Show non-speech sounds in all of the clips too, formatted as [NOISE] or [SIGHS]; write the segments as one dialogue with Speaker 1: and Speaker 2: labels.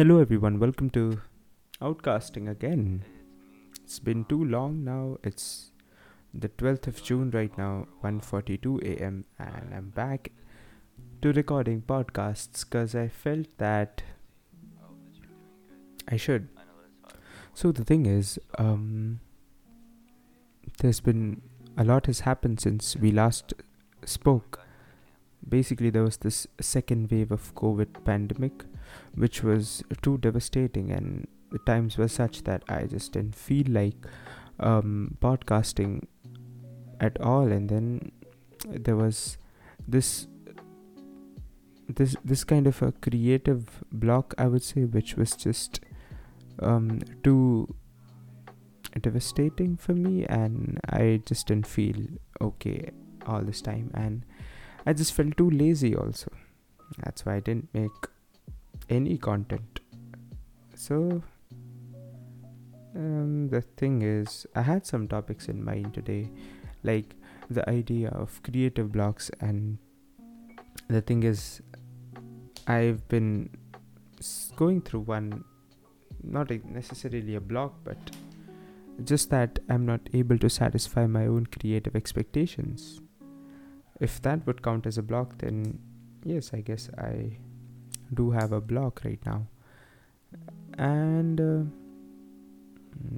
Speaker 1: Hello everyone, welcome to Outcasting again. It's been too long now. It's the 12th of June right now, 1:42 a.m. and I'm back to recording podcasts cuz I felt that I should. So the thing is um there's been a lot has happened since we last spoke. Basically there was this second wave of COVID pandemic which was too devastating and the times were such that I just didn't feel like um, podcasting at all. And then there was this this this kind of a creative block I would say which was just um, too devastating for me and I just didn't feel okay all this time. And I just felt too lazy also. That's why I didn't make any content. So um, the thing is i had some topics in mind today like the idea of creative blocks and the thing is i've been going through one not necessarily a block but just that i'm not able to satisfy my own creative expectations. If that would count as a block then yes i guess i do have a block right now. And uh,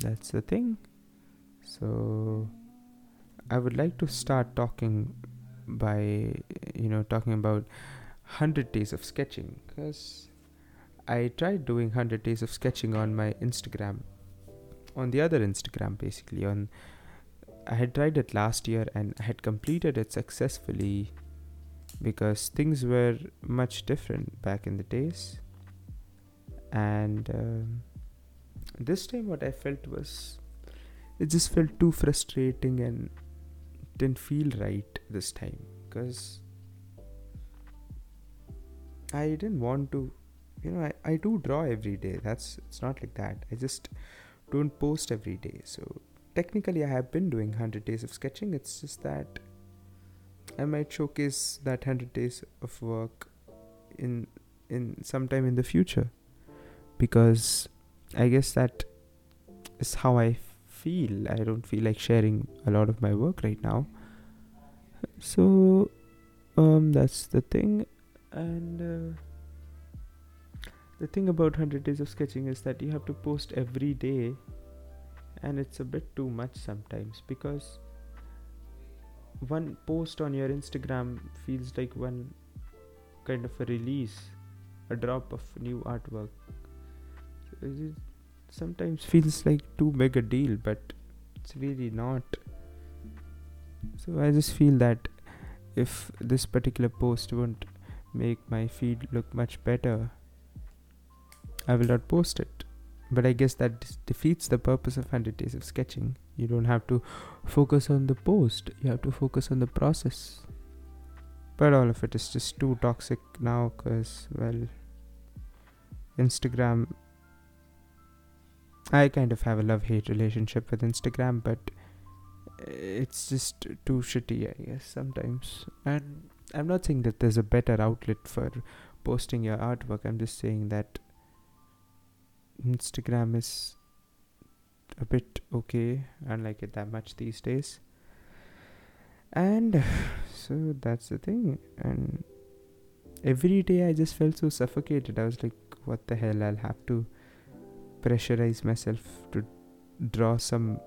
Speaker 1: that's the thing. So i would like to start talking by you know talking about 100 days of sketching because i tried doing 100 days of sketching on my instagram on the other instagram basically on i had tried it last year and i had completed it successfully because things were much different back in the days. And um, this time what i felt was it just felt too frustrating and didn't feel right this time because i didn't want to you know I, I do draw every day that's it's not like that. I just don't post every day. So technically i have been doing 100 days of sketching it's just that I might showcase that 100 days of work in in sometime in the future because I guess that is how I feel. I don't feel like sharing a lot of my work right now. So um that's the thing and uh, the thing about 100 days of sketching is that you have to post every day and it's a bit too much sometimes because one post on your Instagram feels like one kind of a release, a drop of new artwork. It sometimes feels like too big a deal, but it's really not. So I just feel that if this particular post won't make my feed look much better, I will not post it. But I guess that defeats the purpose of 100 days of sketching. You don't have to focus on the post, you have to focus on the process. But all of it is just too toxic now because, well, Instagram. I kind of have a love hate relationship with Instagram, but it's just too shitty, I guess, sometimes. And I'm not saying that there's a better outlet for posting your artwork, I'm just saying that Instagram is a bit okay. I don't like it that much these days. And [SIGHS] so that's the thing. And every day I just felt so suffocated. I was like, what the hell? I'll have to pressurize myself to draw some,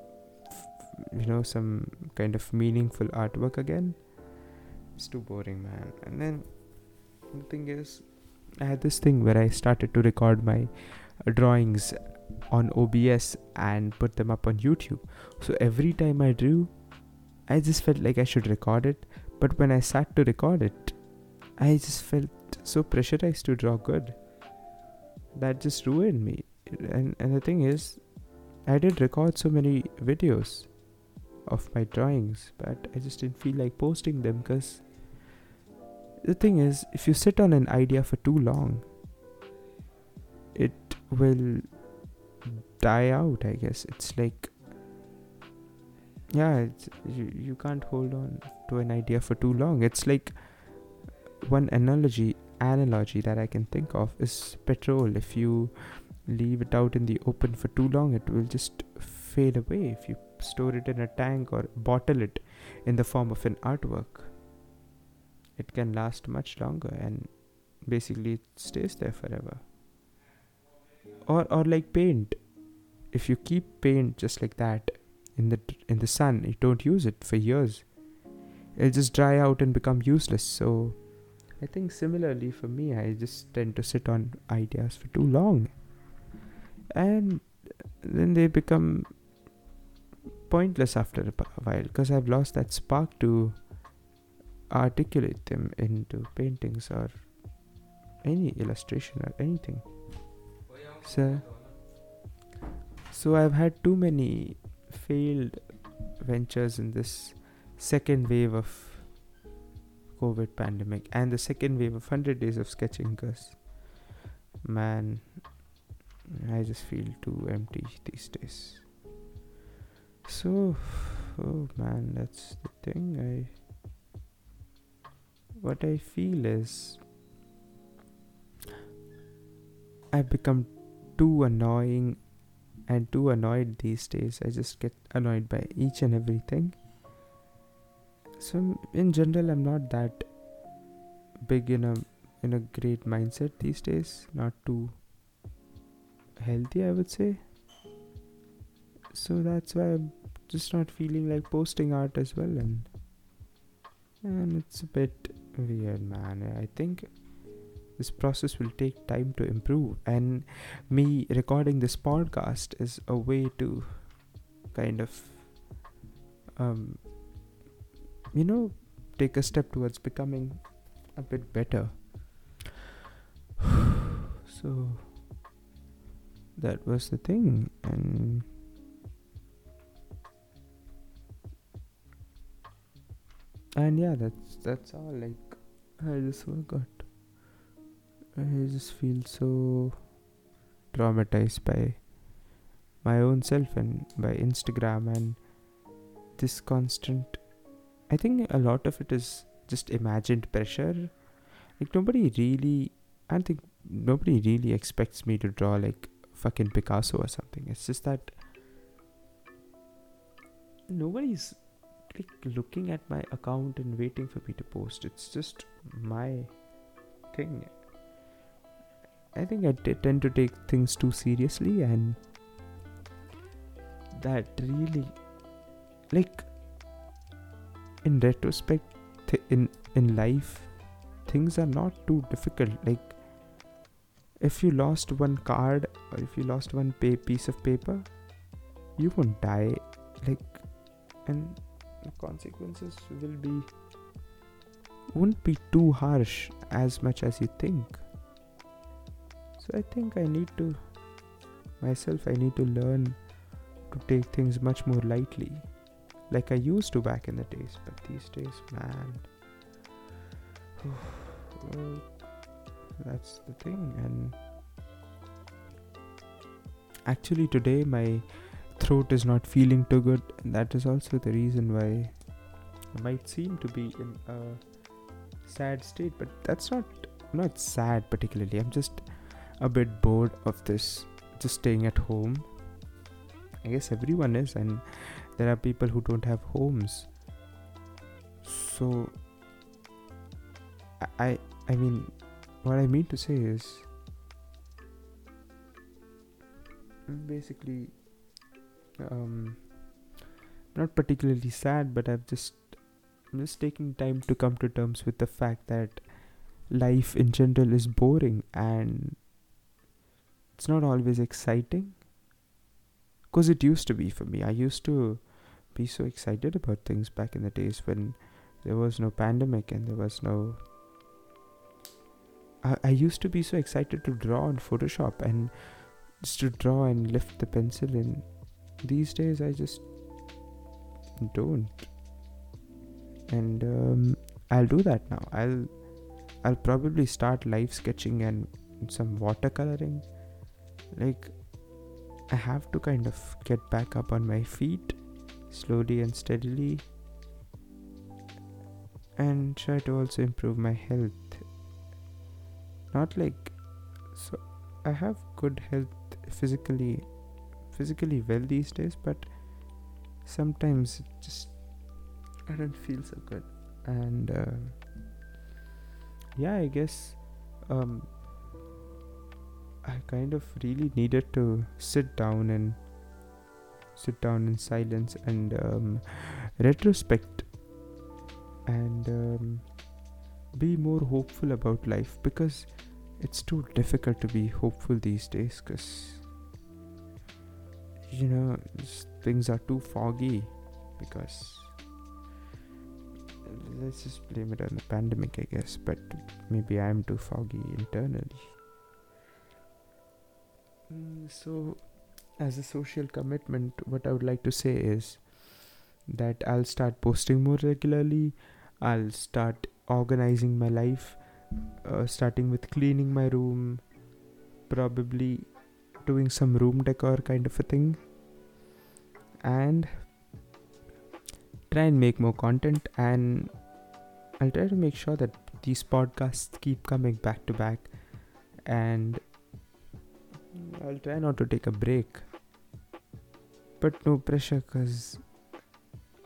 Speaker 1: you know, some kind of meaningful artwork again. It's too boring, man. And then the thing is, I had this thing where I started to record my drawings on OBS and put them up on YouTube. So every time I drew, I just felt like I should record it. But when I sat to record it, I just felt so pressurized to draw good. That just ruined me. And, and the thing is, I did record so many videos of my drawings, but I just didn't feel like posting them because the thing is, if you sit on an idea for too long, it will die out i guess it's like yeah it's, you, you can't hold on to an idea for too long it's like one analogy analogy that I can think of is petrol. If you leave it out in the open for too long, it will just fade away. If you store it in a tank or bottle it in the form of an artwork, it can last much longer and basically it stays there forever. Or, or like paint. If you keep paint just like that in the in the sun, you don't use it for years. It'll just dry out and become useless. So I think similarly for me, I just tend to sit on ideas for too long. And then they become pointless after a while because I've lost that spark to articulate them into paintings or any illustration or anything. So, so I've had too many failed ventures in this second wave of COVID pandemic and the second wave of 100 days of sketching because man, I just feel too empty these days. So, oh man, that's the thing. I what I feel is I've become too annoying and too annoyed these days. I just get annoyed by each and everything. So in general, I'm not that big in a in a great mindset these days. Not too healthy, I would say. So that's why I'm just not feeling like posting art as well, and and it's a bit weird, man. I think this process will take time to improve. And me recording this podcast is a way to kind of um you know take a step towards becoming a bit better. [SIGHS] So that was the thing. And and yeah that's that's all. Like i just forgot I just feel so traumatized by my own self and by Instagram and this constant. I think a lot of it is just imagined pressure. Like, nobody really, I think nobody really expects me to draw like fucking Picasso or something. It's just that nobody's like looking at my account and waiting for me to post. It's just my thing. I think I t- tend to take things too seriously, and that really, like, in retrospect, th- in in life, things are not too difficult. Like, if you lost one card or if you lost one pay- piece of paper, you won't die. Like, and the consequences will be won't be too harsh as much as you think so I think I need to myself I need to learn to take things much more lightly like I used to back in the days but these days man. Well, [SIGHS] that's the thing and actually today my throat is not feeling too good and that is also the reason why I might seem to be in a sad state but that's not not sad particularly I'm just a bit bored of this just staying at home. I guess everyone is and there are people who don't have homes. So i i mean what i mean to say is basically um not particularly sad but i've just i'm just taking time to come to terms with the fact that life in general is boring and it's not always exciting. Because it used to be for me. I used to be so excited about things back in the days when there was no pandemic and there was no I, I used to be so excited to draw on photoshop and just to draw and lift the pencil in. These days i just don't. And um, i'll do that now. I'll i'll probably start live sketching and some watercoloring like I have to kind of get back up on my feet slowly and steadily and try to also improve my health. Not like so i have good health physically physically well these days but sometimes it just i don't feel so good. And uh, yeah i guess um i kind of really needed to sit down and sit down in silence and um, retrospect and um, be more hopeful about life because it's too difficult to be hopeful these days because you know things are too foggy because let's just blame it on the pandemic i guess but maybe i'm too foggy internally mm, so as a social commitment what i would like to say is that i'll start posting more regularly i'll start organizing my life uh, starting with cleaning my room probably doing some room decor kind of a thing and try and make more content and I'll try to make sure that these podcasts keep coming back to back and I'll try not to take a break. But no pressure because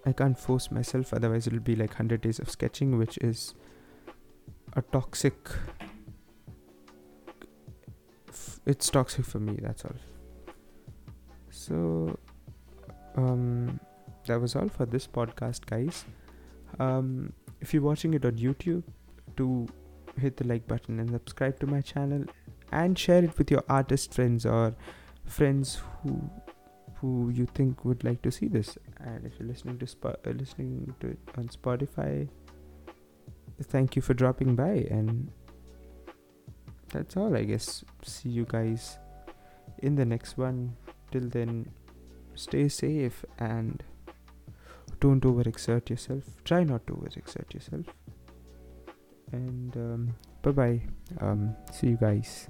Speaker 1: I can't force myself otherwise it'll be like 100 days of sketching which is a toxic it's toxic for me that's all. So um that was all for this podcast guys. Um if you're watching it on youtube do hit the like button and subscribe to my channel and share it with your artist friends or friends who who you think would like to see this. And if you're listening to Sp- uh, listening to it on spotify thank you for dropping by and that's all i guess. See you guys in the next one. Till then stay safe and don't overexert yourself. Try not to overexert yourself. And um, bye bye um, see you guys